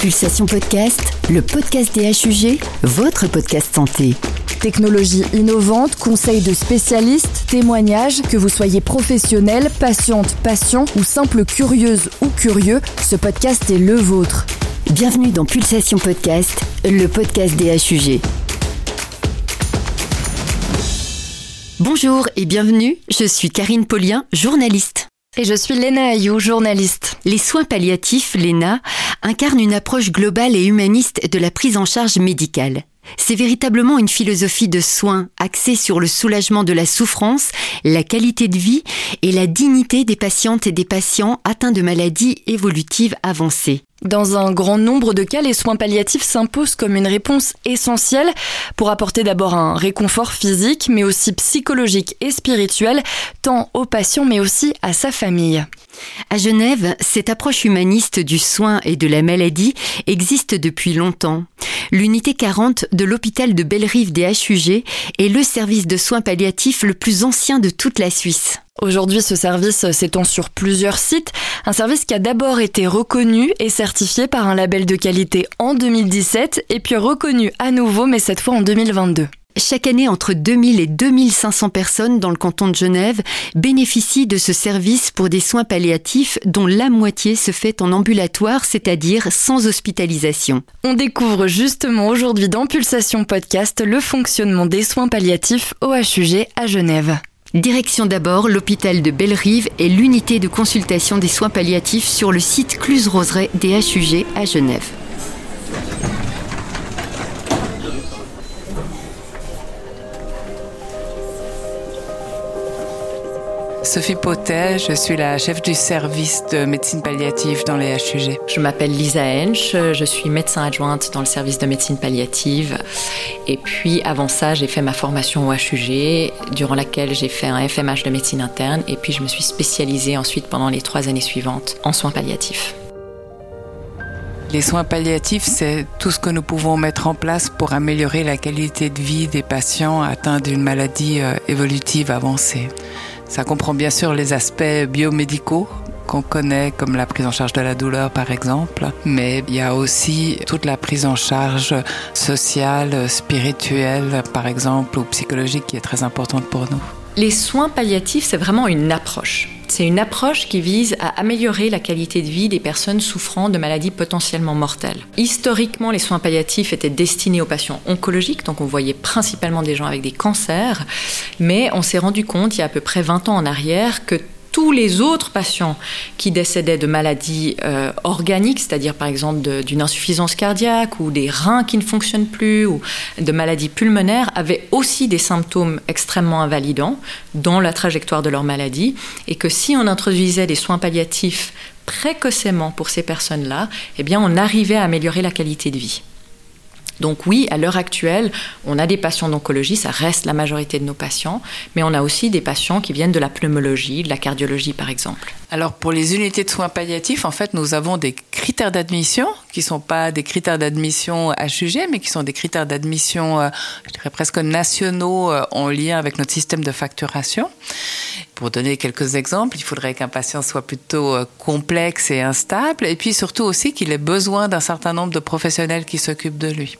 Pulsation Podcast, le podcast des HUG, votre podcast santé. Technologie innovante, conseils de spécialistes, témoignages, que vous soyez professionnel, patiente, patient ou simple curieuse ou curieux, ce podcast est le vôtre. Bienvenue dans Pulsation Podcast, le podcast des HUG. Bonjour et bienvenue, je suis Karine Paulien, journaliste. Et je suis Léna Ayou, journaliste. Les soins palliatifs, l'ENA, incarnent une approche globale et humaniste de la prise en charge médicale. C'est véritablement une philosophie de soins axée sur le soulagement de la souffrance, la qualité de vie et la dignité des patientes et des patients atteints de maladies évolutives avancées. Dans un grand nombre de cas, les soins palliatifs s'imposent comme une réponse essentielle pour apporter d'abord un réconfort physique, mais aussi psychologique et spirituel, tant aux patients mais aussi à sa famille. À Genève, cette approche humaniste du soin et de la maladie existe depuis longtemps. L'unité 40 de l'hôpital de Bellerive des HUG est le service de soins palliatifs le plus ancien de toute la Suisse. Aujourd'hui, ce service s'étend sur plusieurs sites. Un service qui a d'abord été reconnu et certifié par un label de qualité en 2017 et puis reconnu à nouveau, mais cette fois en 2022. Chaque année, entre 2000 et 2500 personnes dans le canton de Genève bénéficient de ce service pour des soins palliatifs dont la moitié se fait en ambulatoire, c'est-à-dire sans hospitalisation. On découvre justement aujourd'hui dans Pulsation Podcast le fonctionnement des soins palliatifs au HUG à Genève. Direction d'abord l'hôpital de Bellerive et l'unité de consultation des soins palliatifs sur le site Cluse-Roseraie des HUG à Genève. Sophie Potet, je suis la chef du service de médecine palliative dans les HUG. Je m'appelle Lisa Hensch, je suis médecin adjointe dans le service de médecine palliative. Et puis avant ça, j'ai fait ma formation au HUG, durant laquelle j'ai fait un FMH de médecine interne. Et puis je me suis spécialisée ensuite pendant les trois années suivantes en soins palliatifs. Les soins palliatifs, c'est tout ce que nous pouvons mettre en place pour améliorer la qualité de vie des patients atteints d'une maladie euh, évolutive avancée. Ça comprend bien sûr les aspects biomédicaux qu'on connaît comme la prise en charge de la douleur par exemple, mais il y a aussi toute la prise en charge sociale, spirituelle par exemple ou psychologique qui est très importante pour nous. Les soins palliatifs, c'est vraiment une approche. C'est une approche qui vise à améliorer la qualité de vie des personnes souffrant de maladies potentiellement mortelles. Historiquement, les soins palliatifs étaient destinés aux patients oncologiques, donc on voyait principalement des gens avec des cancers, mais on s'est rendu compte il y a à peu près 20 ans en arrière que tous les autres patients qui décédaient de maladies euh, organiques, c'est-à-dire par exemple d'une insuffisance cardiaque ou des reins qui ne fonctionnent plus ou de maladies pulmonaires, avaient aussi des symptômes extrêmement invalidants dans la trajectoire de leur maladie et que si on introduisait des soins palliatifs précocement pour ces personnes-là, eh bien on arrivait à améliorer la qualité de vie. Donc oui, à l'heure actuelle, on a des patients d'oncologie, ça reste la majorité de nos patients, mais on a aussi des patients qui viennent de la pneumologie, de la cardiologie par exemple. Alors pour les unités de soins palliatifs, en fait, nous avons des critères d'admission qui sont pas des critères d'admission HUG, mais qui sont des critères d'admission, euh, je dirais presque nationaux euh, en lien avec notre système de facturation. Pour donner quelques exemples, il faudrait qu'un patient soit plutôt euh, complexe et instable, et puis surtout aussi qu'il ait besoin d'un certain nombre de professionnels qui s'occupent de lui.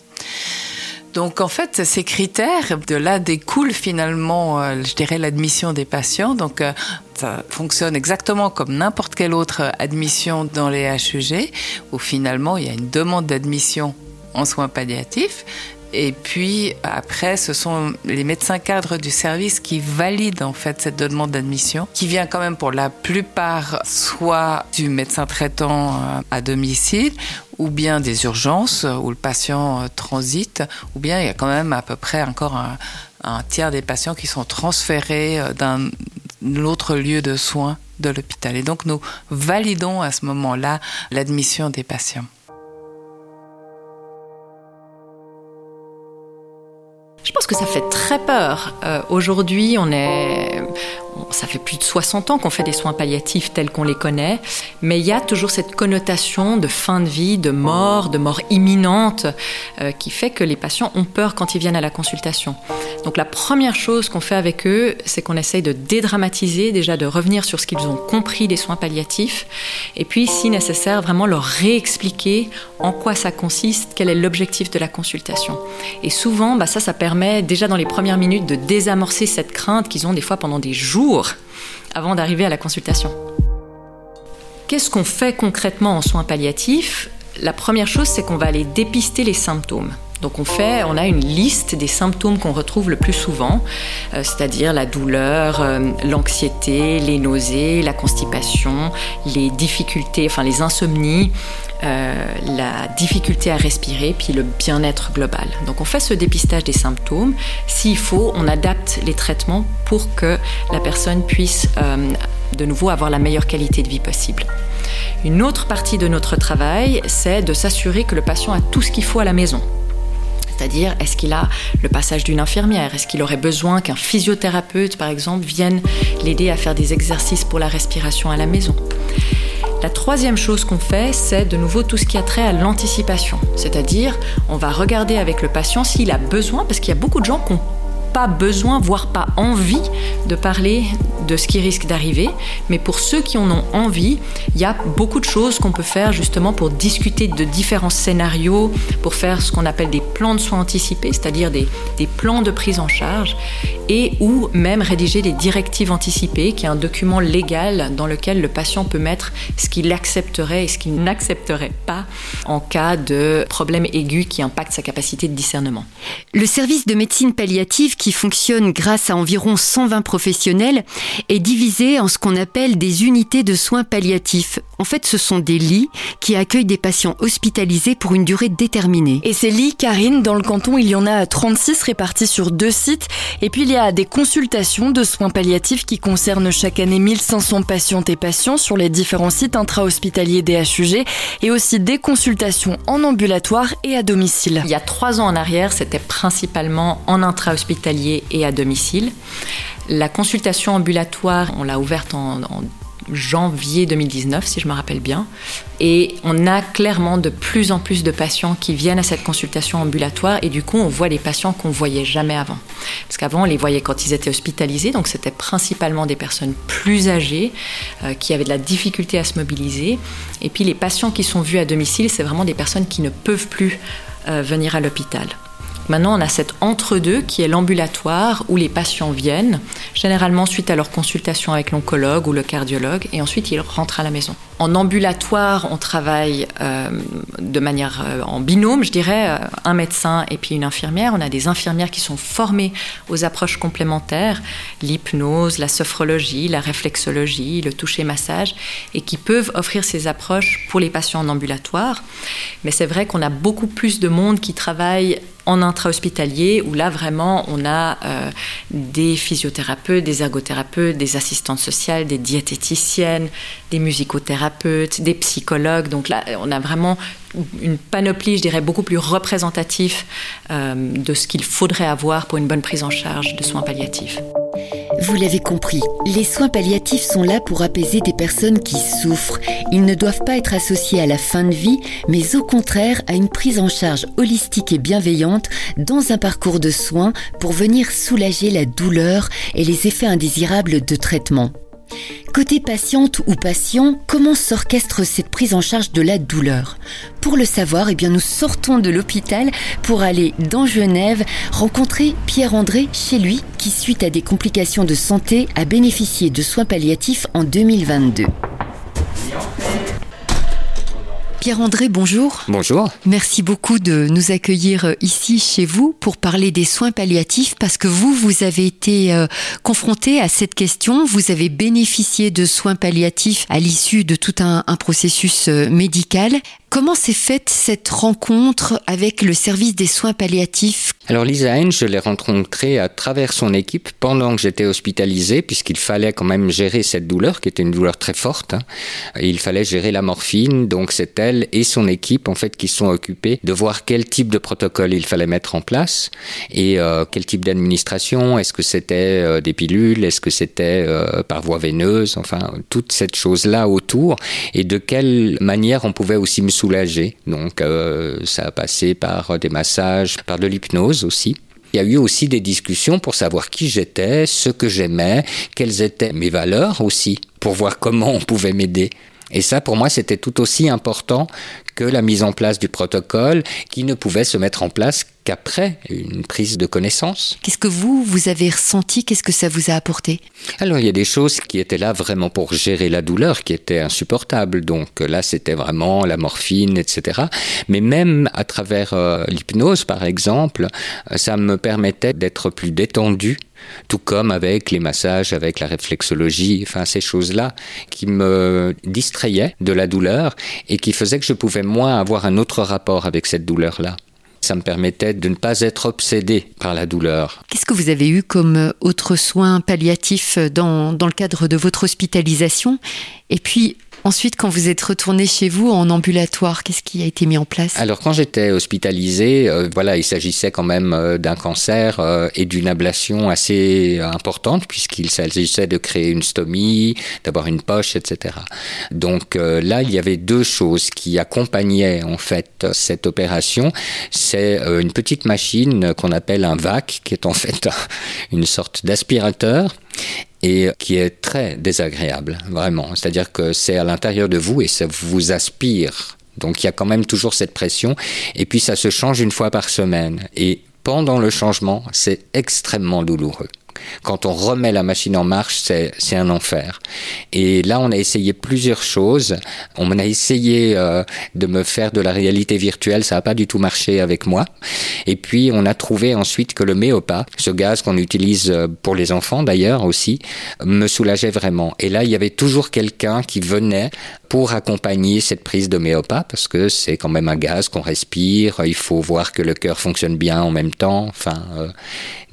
Donc en fait, ces critères, de là découle finalement, euh, je dirais, l'admission des patients. Donc euh, ça fonctionne exactement comme n'importe quelle autre admission dans les HUG, où finalement il y a une demande d'admission en soins palliatifs. Et puis après, ce sont les médecins cadres du service qui valident en fait cette demande d'admission, qui vient quand même pour la plupart soit du médecin traitant euh, à domicile, ou bien des urgences où le patient euh, transite, ou bien il y a quand même à peu près encore un, tiers des patients qui sont transférés euh, d'un autre lieu de soins de l'hôpital. Et donc nous validons à ce moment-là l'admission des patients. Que ça fait très peur. Euh, aujourd'hui, on est, ça fait plus de 60 ans qu'on fait des soins palliatifs tels qu'on les connaît, mais il y a toujours cette connotation de fin de vie, de mort, de mort imminente, euh, qui fait que les patients ont peur quand ils viennent à la consultation. Donc la première chose qu'on fait avec eux, c'est qu'on essaye de dédramatiser, déjà de revenir sur ce qu'ils ont compris des soins palliatifs, et puis si nécessaire, vraiment leur réexpliquer en quoi ça consiste, quel est l'objectif de la consultation. Et souvent, bah ça, ça permet déjà dans les premières minutes de désamorcer cette crainte qu'ils ont des fois pendant des jours avant d'arriver à la consultation. Qu'est-ce qu'on fait concrètement en soins palliatifs? La première chose, c'est qu'on va aller dépister les symptômes. Donc on fait, on a une liste des symptômes qu'on retrouve le plus souvent, euh, c'est-à-dire la douleur, euh, l'anxiété, les nausées, la constipation, les difficultés, enfin les insomnies, euh, la difficulté à respirer, puis le bien-être global. Donc on fait ce dépistage des symptômes. S'il faut, on adapte les traitements pour que la personne puisse de nouveau avoir la meilleure qualité de vie possible. Une autre partie de notre travail, c'est de s'assurer que le patient a tout ce qu'il faut à la maison. C'est-à-dire, est-ce qu'il a le passage d'une infirmière? Est-ce qu'il aurait besoin qu'un physiothérapeute, par exemple, vienne l'aider à faire des exercices pour la respiration à la maison? La troisième chose qu'on fait, c'est de nouveau tout ce qui a trait à l'anticipation. C'est-à-dire, on va regarder avec le patient s'il a besoin, parce qu'il y a beaucoup de gens qui ont pas besoin, voire pas envie de parler de ce qui risque d'arriver. Mais pour ceux qui en ont envie, il y a beaucoup de choses qu'on peut faire justement pour discuter de différents scénarios, pour faire ce qu'on appelle des plans de soins anticipés, c'est-à-dire des, des, plans de prise en charge, et ou même rédiger des directives anticipées, qui est un document légal dans lequel le patient peut mettre ce qu'il accepterait et ce qu'il n'accepterait pas en cas de problème aigu qui impacte sa capacité de discernement. Le service de médecine palliative qui fonctionne grâce à environ 120 professionnels, est divisé en ce qu'on appelle des unités de soins palliatifs. En fait, ce sont des lits qui accueillent des patients hospitalisés pour une durée déterminée. Et ces lits, Karine, dans le canton, il y en a 36 répartis sur deux sites. Et puis, il y a des consultations de soins palliatifs qui concernent chaque année 1500 patientes et patients sur les différents sites intra-hospitaliers des HUG et aussi des consultations en ambulatoire et à domicile. Il y a trois ans en arrière, c'était principalement en intra-hospitalier et à domicile. La consultation ambulatoire, on l'a ouverte en, janvier 2019, si je me rappelle bien. Et on a clairement de plus en plus de patients qui viennent à cette consultation ambulatoire et du coup, on voit des patients qu'on voyait jamais avant. Parce qu'avant, on les voyait quand ils étaient hospitalisés, donc c'était principalement des personnes plus âgées euh, qui avaient de la difficulté à se mobiliser. Et puis les patients qui sont vus à domicile, c'est vraiment des personnes qui ne peuvent plus euh, venir à l'hôpital. Maintenant, on a cet entre-deux qui est l'ambulatoire où les patients viennent, généralement suite à leur consultation avec l'oncologue ou le cardiologue, et ensuite ils rentrent à la maison. En ambulatoire, on travaille euh, de manière euh, en binôme, je dirais, euh, un médecin et puis une infirmière. On a des infirmières qui sont formées aux approches complémentaires, l'hypnose, la sophrologie, la réflexologie, le toucher-massage, et qui peuvent offrir ces approches pour les patients en ambulatoire. Mais c'est vrai qu'on a beaucoup plus de monde qui travaille en intra-hospitalier, où là vraiment on a des physiothérapeutes, des ergothérapeutes, des assistantes sociales, des diététiciennes, des musicothérapeutes, des psychologues. Donc là, on a vraiment une panoplie, je dirais, beaucoup plus représentative euh, de ce qu'il faudrait avoir pour une bonne prise en charge de soins palliatifs. Vous l'avez compris, les soins palliatifs sont là pour apaiser des personnes qui souffrent. Ils ne doivent pas être associés à la fin de vie, mais au contraire à une prise en charge holistique et bienveillante dans un parcours de soins pour venir soulager la douleur et les effets indésirables de traitement. Côté patiente ou patient, comment s'orchestre cette prise en charge de la douleur? Pour le savoir, eh bien nous sortons de l'hôpital pour aller dans Genève rencontrer Pierre-André chez lui qui, suite à des complications de santé, a bénéficié de soins palliatifs en 2022. Pierre-André, bonjour. Bonjour. Merci beaucoup de nous accueillir euh, ici chez vous pour parler des soins palliatifs parce que vous, vous avez été euh, confronté à cette question. Vous avez bénéficié de soins palliatifs à l'issue de tout un, processus euh, médical. Comment s'est faite cette rencontre avec le service des soins palliatifs Alors Lisa Heinz, je l'ai rencontrée à travers son équipe pendant que j'étais hospitalisé, puisqu'il fallait quand même gérer cette douleur, qui était une douleur très forte. Hein. il fallait gérer la morphine, donc c'est elle et son équipe en fait qui sont occupés de voir quel type de protocole il fallait mettre en place et euh, quel type d'administration. Est-ce que c'était euh, des pilules Est-ce que c'était euh, par voie veineuse Enfin, toute cette chose-là autour et de quelle manière on pouvait aussi me soulager. Donc ça a passé par des massages, par de l'hypnose aussi. Il y a eu aussi des discussions pour savoir qui j'étais, ce que j'aimais, quelles étaient mes valeurs aussi, pour voir comment on pouvait m'aider. Et ça, pour moi, c'était tout aussi important que la mise en place du protocole qui ne pouvait se mettre en place qu'après une prise de connaissance. Qu'est-ce que vous, vous avez ressenti? Qu'est-ce que ça vous a apporté? Alors, il y a des choses qui étaient là vraiment pour gérer la douleur qui était insupportable. Donc là, c'était vraiment la morphine, etc. Mais même à travers euh, l'hypnose, par exemple, ça me permettait d'être plus détendu tout comme avec les massages, avec la réflexologie, enfin ces choses-là qui me distrayaient de la douleur et qui faisaient que je pouvais moins avoir un autre rapport avec cette douleur-là. Ça me permettait de ne pas être obsédé par la douleur. Qu'est-ce que vous avez eu comme autre soin palliatif dans, dans le cadre de votre hospitalisation? Et puis, Ensuite, quand vous êtes retourné chez vous en ambulatoire, qu'est-ce qui a été mis en place? Alors, quand j'étais hospitalisé, euh, voilà, il s'agissait quand même euh, d'un cancer euh, et d'une ablation assez importante, puisqu'il s'agissait de créer une stomie, d'avoir une poche, etc. Donc là, il y avait deux choses qui accompagnaient en fait cette opération. C'est une petite machine qu'on appelle un VAC, qui est en fait une sorte d'aspirateur et qui est très désagréable, vraiment. C'est-à-dire que c'est à l'intérieur de vous et ça vous aspire. Donc il y a quand même toujours cette pression. Et puis ça se change une fois par semaine. Et pendant le changement, c'est extrêmement douloureux. Quand on remet la machine en marche, c'est un enfer. Et là, on a essayé plusieurs choses. On a essayé euh, de me faire de la réalité virtuelle, ça n'a pas du tout marché avec moi. Et puis, on a trouvé ensuite que le méopa, ce gaz qu'on utilise euh, pour les enfants d'ailleurs aussi, me soulageait vraiment. Et là, il y avait toujours quelqu'un qui venait pour accompagner cette prise de méopa, parce que c'est quand même un gaz qu'on respire, il faut voir que le cœur fonctionne bien en même temps, enfin, euh,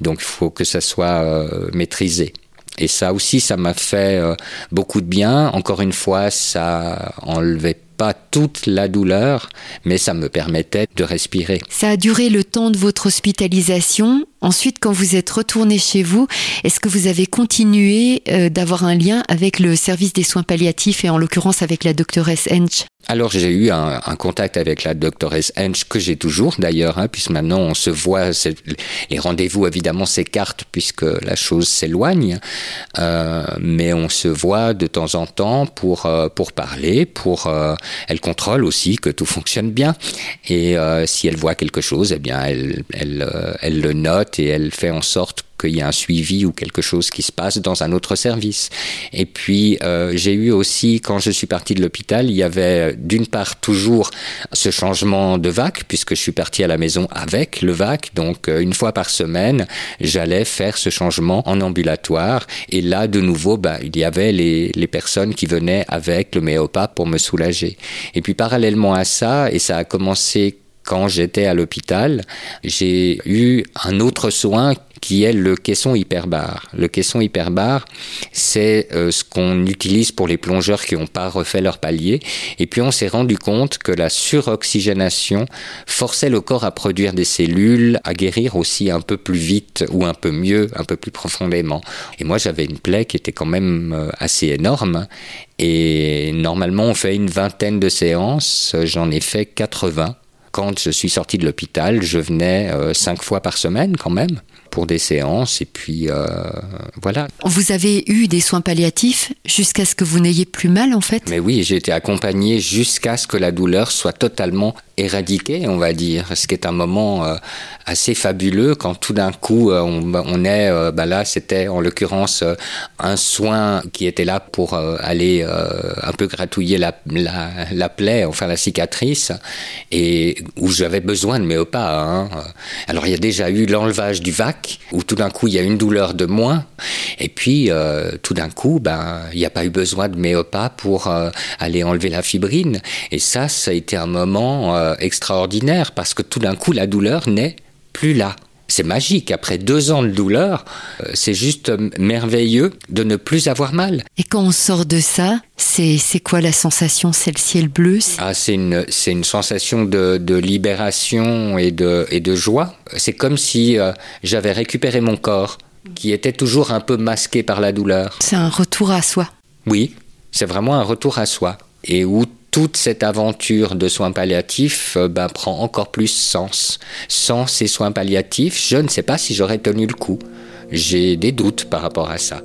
donc il faut que ça soit euh, maîtrisé. Et ça aussi, ça m'a fait euh, beaucoup de bien. Encore une fois, ça enlevait pas toute la douleur, mais ça me permettait de respirer. Ça a duré le temps de votre hospitalisation. Ensuite, quand vous êtes retourné chez vous, est-ce que vous avez continué euh, d'avoir un lien avec le service des soins palliatifs et en l'occurrence avec la doctoresse Hench alors j'ai eu un, contact avec la doctoresse Hench que j'ai toujours d'ailleurs, hein, puisque maintenant on se voit, les rendez-vous évidemment s'écartent puisque la chose s'éloigne, euh, mais on se voit de temps en temps pour euh, pour parler, pour elle contrôle aussi que tout fonctionne bien. Et si elle voit quelque chose, eh bien elle elle elle le note et elle fait en sorte qu'il y a un suivi ou quelque chose qui se passe dans un autre service. Et puis euh, j'ai eu aussi, quand je suis parti de l'hôpital, il y avait d'une part toujours ce changement de vac, puisque je suis parti à la maison avec le vac, donc euh, une fois par semaine, j'allais faire ce changement en ambulatoire. Et là, de nouveau, bah, il y avait les, les personnes qui venaient avec le méopa pour me soulager. Et puis parallèlement à ça, et ça a commencé quand j'étais à l'hôpital, j'ai eu un autre soin qui est le caisson hyperbare. Le caisson hyperbare, c'est euh, ce qu'on utilise pour les plongeurs qui n'ont pas refait leur palier. Et puis on s'est rendu compte que la suroxygénation forçait le corps à produire des cellules, à guérir aussi un peu plus vite ou un peu mieux, un peu plus profondément. Et moi j'avais une plaie qui était quand même euh, assez énorme. Et normalement on fait une vingtaine de séances, j'en ai fait 80 quand je suis sorti de l'hôpital, je venais euh, cinq fois par semaine quand même pour des séances et puis euh, voilà. Vous avez eu des soins palliatifs jusqu'à ce que vous n'ayez plus mal en fait? Mais oui, j'ai été accompagné jusqu'à ce que la douleur soit totalement éradiquée, on va dire, ce qui est un moment euh, assez fabuleux quand tout d'un coup euh, on, est, bah là c'était en l'occurrence un soin qui était là pour aller un peu gratouiller la, la, plaie, enfin la cicatrice, et où j'avais besoin de méopa. Hein. Alors il y a déjà eu l'enlevage du vac où tout d'un coup il y a une douleur de moins, et puis tout d'un coup, ben il n'y a pas eu besoin de méopa pour euh, aller enlever la fibrine. Et ça, ça a été un moment euh, extraordinaire parce que tout d'un coup la douleur n'est plus là. C'est magique. Après deux ans de douleur, c'est juste merveilleux de ne plus avoir mal. Et quand on sort de ça, c'est, c'est quoi la sensation? C'est le ciel bleu? Ah, c'est, une, une sensation de, de, libération et de, et de joie. C'est comme si j'avais récupéré mon corps qui était toujours un peu masqué par la douleur. C'est un retour à soi. Oui, c'est vraiment un retour à soi. Et où toute cette aventure de soins palliatifs euh, ben, prend encore plus sens. Sans ces soins palliatifs, je ne sais pas si j'aurais tenu le coup. J'ai des doutes par rapport à ça.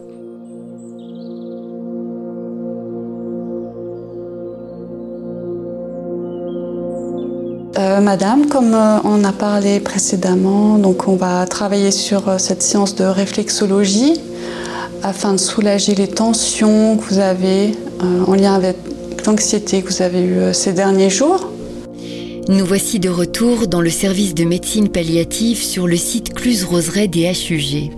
Euh, madame, comme euh, on a parlé précédemment, donc on va travailler sur cette séance de réflexologie afin de soulager les tensions que vous avez en lien avec l'anxiété que vous avez eue ces derniers jours. Nous voici de retour dans le service de médecine palliative sur le site Cluse-Roseraie des HUG.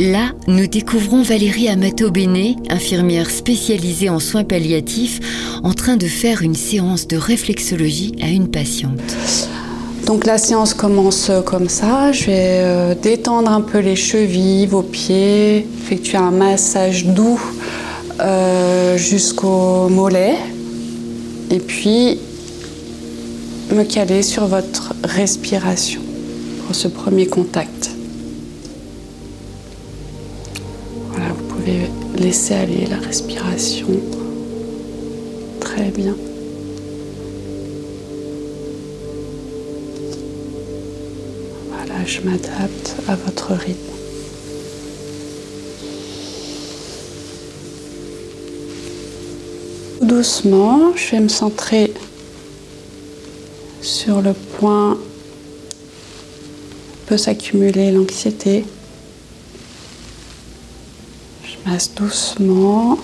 Là, nous découvrons Valérie Amato-Béné, infirmière spécialisée en soins palliatifs, en train de faire une séance de réflexologie à une patiente. Donc la séance commence comme ça. Je vais euh, détendre un peu les chevilles, vos pieds, effectuer un massage doux euh, jusqu'au mollet. Et puis me caler sur votre respiration pour ce premier contact. laisser aller la respiration. Très bien. Voilà, je m'adapte à votre rythme. Doucement, je vais me centrer sur le point peut s'accumuler l'anxiété masse doucement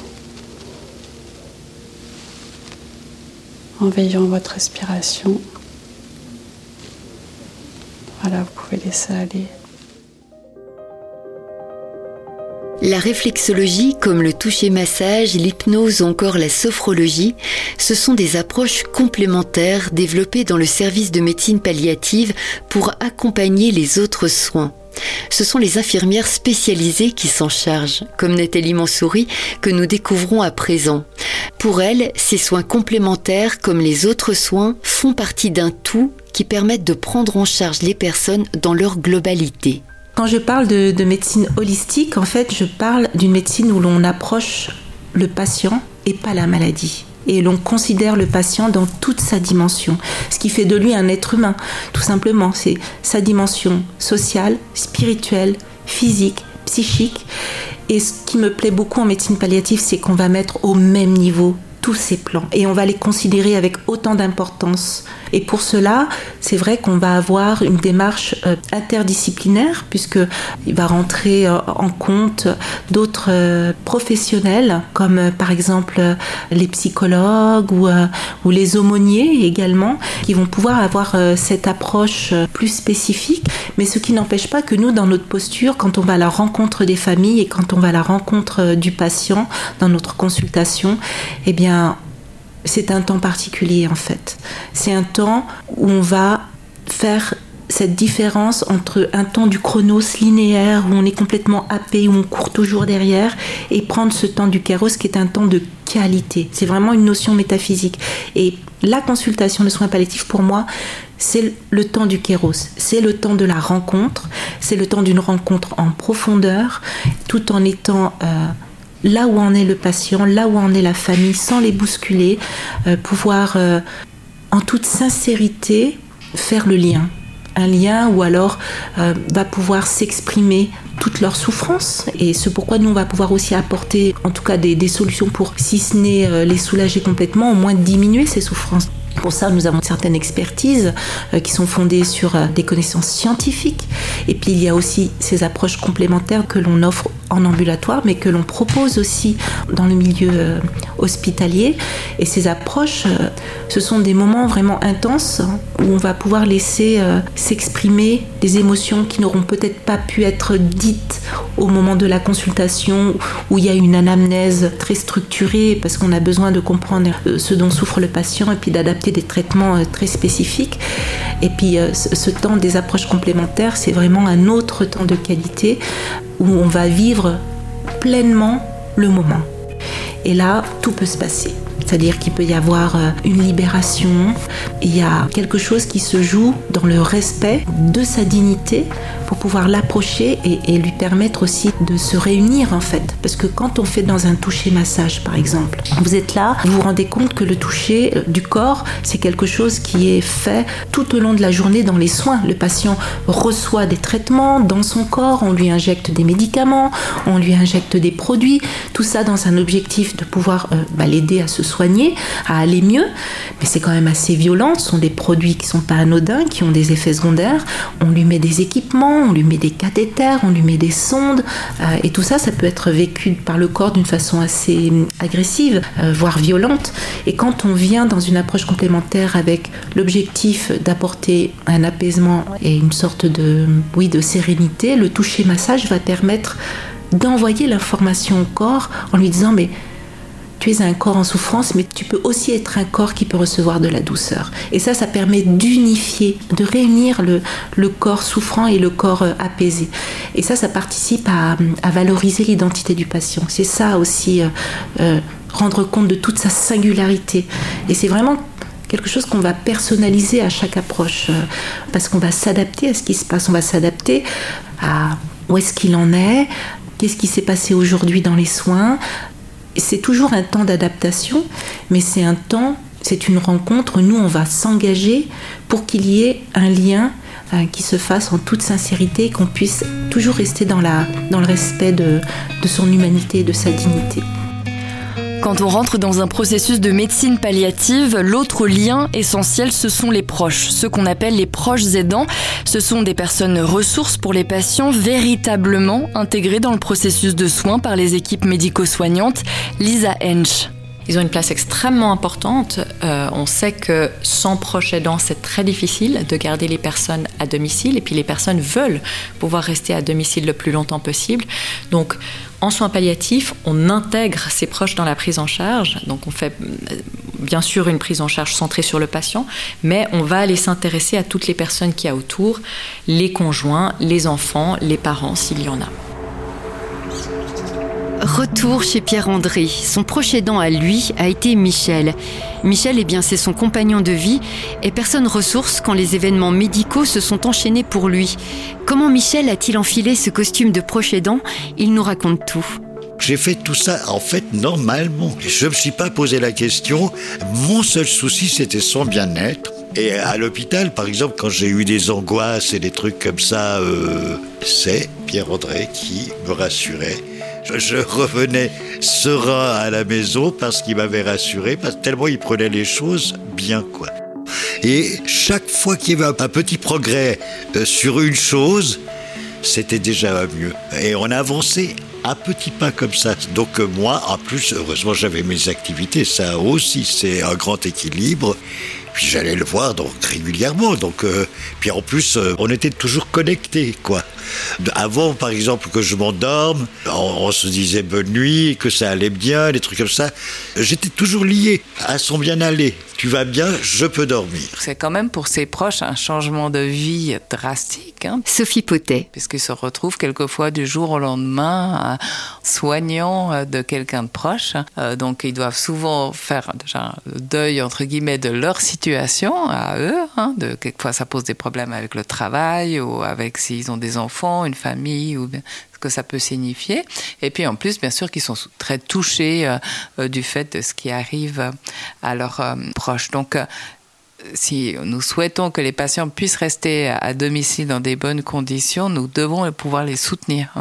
en veillant votre respiration. Voilà, vous pouvez laisser aller. La réflexologie, comme le toucher-massage, l'hypnose ou encore la sophrologie, ce sont des approches complémentaires développées dans le service de médecine palliative pour accompagner les autres soins. Ce sont les infirmières spécialisées qui s'en chargent, comme Nathalie Mansouri, que nous découvrons à présent. Pour elles, ces soins complémentaires, comme les autres soins, font partie d'un tout qui permettent de prendre en charge les personnes dans leur globalité. Quand je parle de, de médecine holistique, en fait, je parle d'une médecine où l'on approche le patient et pas la maladie et l'on considère le patient dans toute sa dimension, ce qui fait de lui un être humain, tout simplement. C'est sa dimension sociale, spirituelle, physique, psychique. Et ce qui me plaît beaucoup en médecine palliative, c'est qu'on va mettre au même niveau tous ces plans et on va les considérer avec autant d'importance. Et pour cela, c'est vrai qu'on va avoir une démarche euh, interdisciplinaire puisque il va rentrer euh, en compte d'autres euh, professionnels comme par exemple les psychologues ou, ou les aumôniers également qui vont pouvoir avoir cette approche plus spécifique. Mais ce qui n'empêche pas que nous, dans notre posture, quand on va à la rencontre des familles et quand on va à la rencontre du patient dans notre consultation, eh bien c'est un temps particulier en fait. C'est un temps où on va faire cette différence entre un temps du chronos linéaire où on est complètement happé, où on court toujours derrière, et prendre ce temps du kéros qui est un temps de qualité. C'est vraiment une notion métaphysique. Et la consultation de soins palliatifs, pour moi, c'est le temps du kéros, c'est le temps de la rencontre, c'est le temps d'une rencontre en profondeur, tout en étant... Euh, là où en est le patient, là où en est la famille, sans les bousculer, euh, pouvoir euh, en toute sincérité faire le lien. Un lien où alors euh, va pouvoir s'exprimer toute leur souffrance et ce pourquoi nous on va pouvoir aussi apporter en tout cas des, solutions pour si ce n'est les soulager complètement, au moins diminuer ces souffrances. Pour ça, nous avons certaines expertises qui sont fondées sur des connaissances scientifiques. Et puis, il y a aussi ces approches complémentaires que l'on offre en ambulatoire, mais que l'on propose aussi dans le milieu euh, hospitalier. Et ces approches, euh, ce sont des moments vraiment intenses où on va pouvoir laisser euh, s'exprimer des émotions qui n'auront peut-être pas pu être dites au moment de la consultation, où il y a une anamnèse très structurée, parce qu'on a besoin de comprendre ce dont souffre le patient et puis d'adapter des traitements très spécifiques. Et puis ce temps des approches complémentaires, c'est vraiment un autre temps de qualité où on va vivre pleinement le moment. Et là, tout peut se passer. C'est-à-dire qu'il peut y avoir euh, une libération, il y a quelque chose qui se joue dans le respect de sa dignité pour pouvoir l'approcher et, lui permettre aussi de se réunir en fait. Parce que quand on fait dans un toucher massage par exemple, vous êtes là, vous vous rendez compte que le toucher euh, du corps, c'est quelque chose qui est fait tout au long de la journée dans les soins. Le patient reçoit des traitements dans son corps, on lui injecte des médicaments, on lui injecte des produits, tout ça dans un objectif de pouvoir euh, bah, l'aider à se soigner, à aller mieux. Mais c'est quand même assez violent, ce sont des produits qui sont pas anodins, qui ont des effets secondaires. On lui met des équipements, on lui met des cathéters, on lui met des sondes, euh, et tout ça, ça peut être vécu par le corps d'une façon assez agressive, euh, voire violente. Et quand on vient dans une approche complémentaire avec l'objectif d'apporter un apaisement et une sorte de, oui, de sérénité, le toucher massage va permettre d'envoyer l'information au corps en lui disant mais tu es un corps en souffrance, mais tu peux aussi être un corps qui peut recevoir de la douceur. Et ça, ça permet d'unifier, de réunir le, le, corps souffrant et le corps euh, apaisé. Et ça, ça participe à, valoriser l'identité du patient. C'est ça aussi, euh, euh, rendre compte de toute sa singularité. Et c'est vraiment quelque chose qu'on va personnaliser à chaque approche, parce qu'on va s'adapter à ce qui se passe, on va s'adapter à où est-ce qu'il en est, qu'est-ce qui s'est passé aujourd'hui dans les soins, c'est toujours un temps d'adaptation, mais c'est un temps, c'est une rencontre. Nous, on va s'engager pour qu'il y ait un lien euh, qui se fasse en toute sincérité, qu'on puisse toujours rester dans, le respect de, de son humanité et de sa dignité. Quand on rentre dans un processus de médecine palliative, l'autre lien essentiel, ce sont les proches, ceux qu'on appelle les proches aidants. Ce sont des personnes ressources pour les patients véritablement intégrées dans le processus de soins par les équipes médico-soignantes. Lisa Hench. Ils ont une place extrêmement importante. Euh, on sait que sans proches aidants, c'est très difficile de garder les personnes à domicile. Et puis les personnes veulent pouvoir rester à domicile le plus longtemps possible. Donc en soins palliatifs, on intègre ses proches dans la prise en charge. Donc on fait euh, bien sûr une prise en charge centrée sur le patient, mais on va aller s'intéresser à toutes les personnes qui y a autour, les conjoints, les enfants, les parents s'il y en a. Retour chez Pierre-André. Son proche aidant à lui a été Michel. Michel, eh bien, c'est son compagnon de vie et personne ressource quand les événements médicaux se sont enchaînés pour lui. Comment Michel a-t-il enfilé ce costume de proche aidant? Il nous raconte tout. J'ai fait tout ça en fait normalement. Je ne me suis pas posé la question. Mon seul souci, c'était son bien-être. Et à l'hôpital, par exemple, quand j'ai eu des angoisses et des trucs comme ça, euh, c'est Pierre-André qui me rassurait je revenais serein à la maison parce qu'il m'avait rassuré, parce tellement il prenait les choses bien, quoi. Et chaque fois qu'il y avait un petit progrès euh, sur une chose, c'était déjà mieux. Et on avançait à petits pas comme ça. Donc euh, moi, en plus, heureusement, j'avais mes activités. Ça aussi, c'est un grand équilibre. Puis j'allais le voir donc régulièrement. Donc euh, puis en plus, on était toujours connectés, quoi. Avant, par exemple, que je m'endorme, on, se disait bonne nuit, que ça allait bien, des trucs comme ça. J'étais toujours lié à son bien-aller. Tu vas bien, je peux dormir. C'est quand même pour ses proches un changement de vie drastique. Hein. Sophie Potet. Puisqu'ils se retrouvent quelquefois du jour au lendemain euh, soignant euh, de quelqu'un de proche. Euh, donc ils doivent souvent faire déjà le deuil, entre guillemets, de leur situation à eux. Hein, de, quelquefois ça pose des problèmes avec le travail ou avec s'ils ont des enfants une famille ou ce que ça peut signifier. Et puis en plus, bien sûr, qu'ils sont très touchés euh, euh, du fait de ce qui arrive à leurs euh, proches. Donc, si nous souhaitons que les patients puissent rester à domicile dans des bonnes conditions, nous devons pouvoir les soutenir.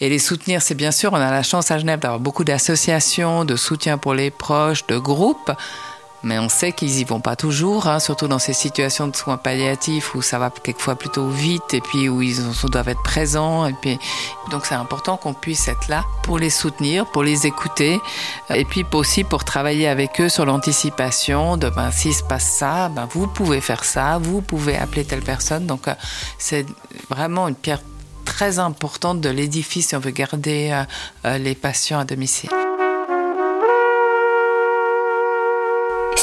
Et les soutenir, c'est bien sûr, on a la chance à Genève d'avoir beaucoup d'associations de soutien pour les proches, de groupes mais on sait qu'ils y vont pas toujours, hein, surtout dans ces situations de soins palliatifs où ça va quelquefois plutôt vite et puis où ils doivent être présents. Et puis, donc c'est important qu'on puisse être là pour les soutenir, pour les écouter et puis aussi pour travailler avec eux sur l'anticipation de ben, s'il se passe ça, ben, vous pouvez faire ça, vous pouvez appeler telle personne. Donc euh, c'est vraiment une pierre très importante de l'édifice si on veut garder euh, euh, les patients à domicile.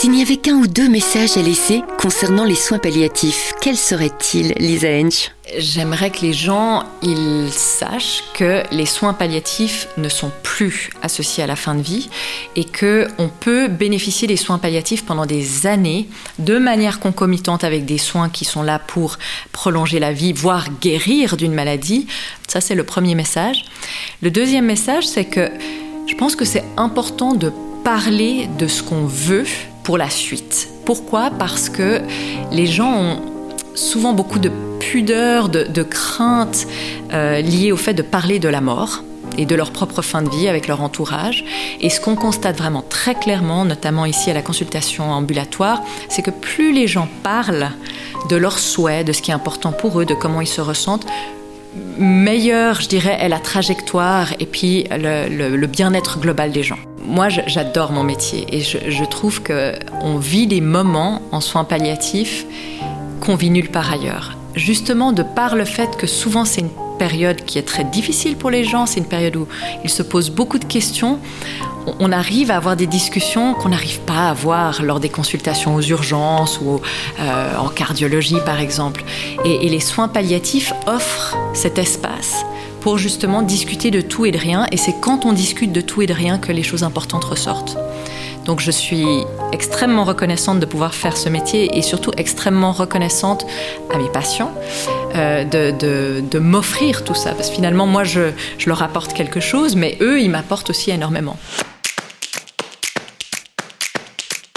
S'il n'y avait qu'un ou deux messages à laisser concernant les soins palliatifs, quels seraient-ils, Lisa Hench J'aimerais que les gens ils sachent que les soins palliatifs ne sont plus associés à la fin de vie et que on peut bénéficier des soins palliatifs pendant des années de manière concomitante avec des soins qui sont là pour prolonger la vie, voire guérir d'une maladie. Ça c'est le premier message. Le deuxième message c'est que je pense que c'est important de parler de ce qu'on veut pour la suite. Pourquoi? Parce que les gens ont souvent beaucoup de pudeur, de, crainte euh, liées au fait de parler de la mort et de leur propre fin de vie avec leur entourage. Et ce qu'on constate vraiment très clairement, notamment ici à la consultation ambulatoire, c'est que plus les gens parlent de leurs souhaits, de ce qui est important pour eux, de comment ils se ressentent, meilleure, je dirais, est la trajectoire et puis le, bien-être global des gens. Moi, j'adore mon métier et je, trouve qu'on vit des moments en soins palliatifs qu'on vit nulle part ailleurs. Justement, de par le fait que souvent c'est une période qui est très difficile pour les gens, c'est une période où ils se posent beaucoup de questions, on arrive à avoir des discussions qu'on n'arrive pas à avoir lors des consultations aux urgences ou euh, en cardiologie par exemple. Et, les soins palliatifs offrent cet espace pour justement discuter de tout et de rien. Et c'est quand on discute de tout et de rien que les choses importantes ressortent. Donc je suis extrêmement reconnaissante de pouvoir faire ce métier et surtout extrêmement reconnaissante à mes patients euh, de, m'offrir tout ça. Parce que finalement, moi, je leur apporte quelque chose, mais eux, ils m'apportent aussi énormément.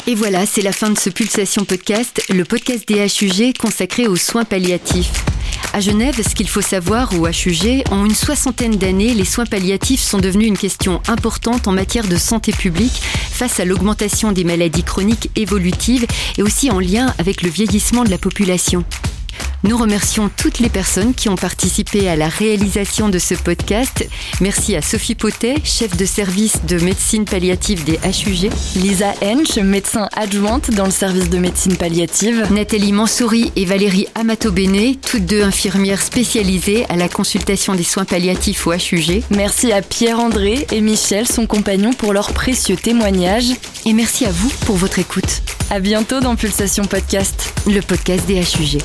Et voilà, c'est la fin de ce Pulsation Podcast, le podcast des HUG consacré aux soins palliatifs. À Genève, ce qu'il faut savoir, ou HUG, en une soixantaine d'années, les soins palliatifs sont devenus une question importante en matière de santé publique face à l'augmentation des maladies chroniques évolutives et aussi en lien avec le vieillissement de la population. Nous remercions toutes les personnes qui ont participé à la réalisation de ce podcast. Merci à Sophie Potet, chef de service de médecine palliative des HUG. Lisa Hench, médecin adjointe dans le service de médecine palliative. Nathalie Mansouri et Valérie Amato-Béné, toutes deux infirmières spécialisées à la consultation des soins palliatifs au HUG. Merci à Pierre-André et Michel, son compagnon, pour leurs précieux témoignages. Et merci à vous pour votre écoute. À bientôt dans Pulsation Podcast, le podcast des HUG.